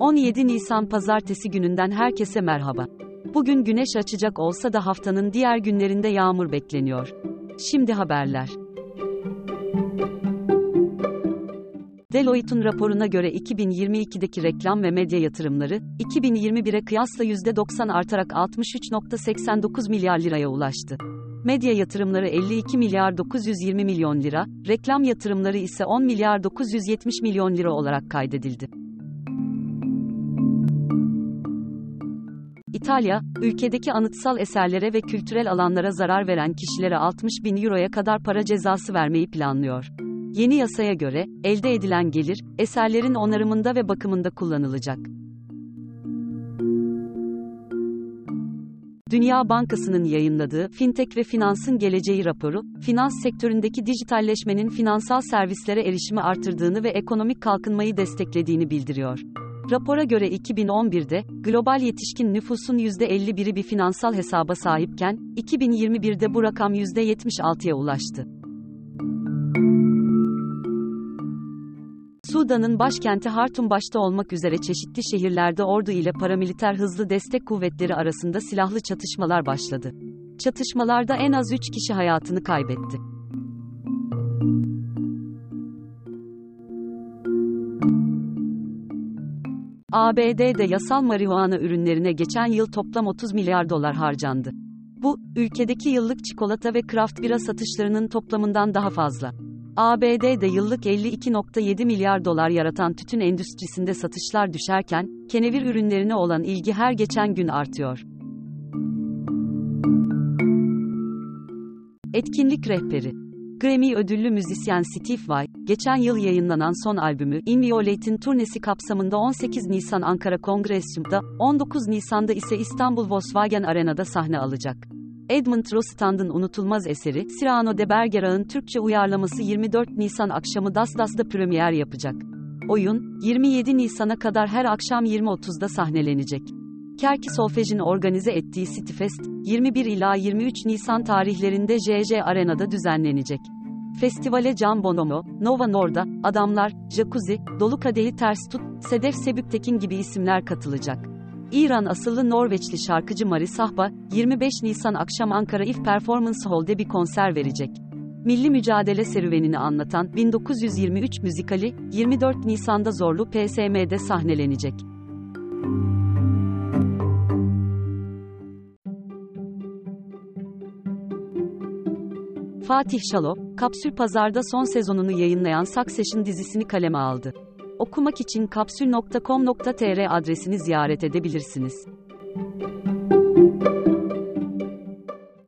17 Nisan Pazartesi gününden herkese merhaba. Bugün güneş açacak olsa da haftanın diğer günlerinde yağmur bekleniyor. Şimdi haberler. Deloitte'un raporuna göre 2022'deki reklam ve medya yatırımları, 2021'e kıyasla %90 artarak 63.89 milyar liraya ulaştı. Medya yatırımları 52 milyar 920 milyon lira, reklam yatırımları ise 10 milyar 970 milyon lira olarak kaydedildi. İtalya, ülkedeki anıtsal eserlere ve kültürel alanlara zarar veren kişilere 60 bin euroya kadar para cezası vermeyi planlıyor. Yeni yasaya göre, elde edilen gelir, eserlerin onarımında ve bakımında kullanılacak. Dünya Bankası'nın yayınladığı Fintech ve Finansın Geleceği raporu, finans sektöründeki dijitalleşmenin finansal servislere erişimi artırdığını ve ekonomik kalkınmayı desteklediğini bildiriyor. Rapora göre 2011'de, global yetişkin nüfusun %51'i bir finansal hesaba sahipken, 2021'de bu rakam %76'ya ulaştı. Sudan'ın başkenti Hartum başta olmak üzere çeşitli şehirlerde ordu ile paramiliter hızlı destek kuvvetleri arasında silahlı çatışmalar başladı. Çatışmalarda en az 3 kişi hayatını kaybetti. ABD'de yasal marihuana ürünlerine geçen yıl toplam 30 milyar dolar harcandı. Bu, ülkedeki yıllık çikolata ve craft bira satışlarının toplamından daha fazla. ABD'de yıllık 52.7 milyar dolar yaratan tütün endüstrisinde satışlar düşerken, kenevir ürünlerine olan ilgi her geçen gün artıyor. Etkinlik rehberi Grammy ödüllü müzisyen Steve Vai, geçen yıl yayınlanan son albümü In Violet'in turnesi kapsamında 18 Nisan Ankara Kongresyum'da, 19 Nisan'da ise İstanbul Volkswagen Arena'da sahne alacak. Edmund Rostand'ın unutulmaz eseri, Cyrano de Bergerac'ın Türkçe uyarlaması 24 Nisan akşamı Das Das'da premier yapacak. Oyun, 27 Nisan'a kadar her akşam 20.30'da sahnelenecek. Kerki Solfej'in organize ettiği Cityfest, 21 ila 23 Nisan tarihlerinde JJ Arena'da düzenlenecek. Festivale Can Bonomo, Nova Norda, Adamlar, Jacuzzi, Dolu Kadehi Ters Tut, Sedef Sebüktekin gibi isimler katılacak. İran asıllı Norveçli şarkıcı Mari Sahba, 25 Nisan akşam Ankara If Performance Hall'de bir konser verecek. Milli mücadele serüvenini anlatan 1923 müzikali, 24 Nisan'da Zorlu PSM'de sahnelenecek. Fatih Şalo, Kapsül Pazar'da son sezonunu yayınlayan Succession dizisini kaleme aldı. Okumak için kapsül.com.tr adresini ziyaret edebilirsiniz.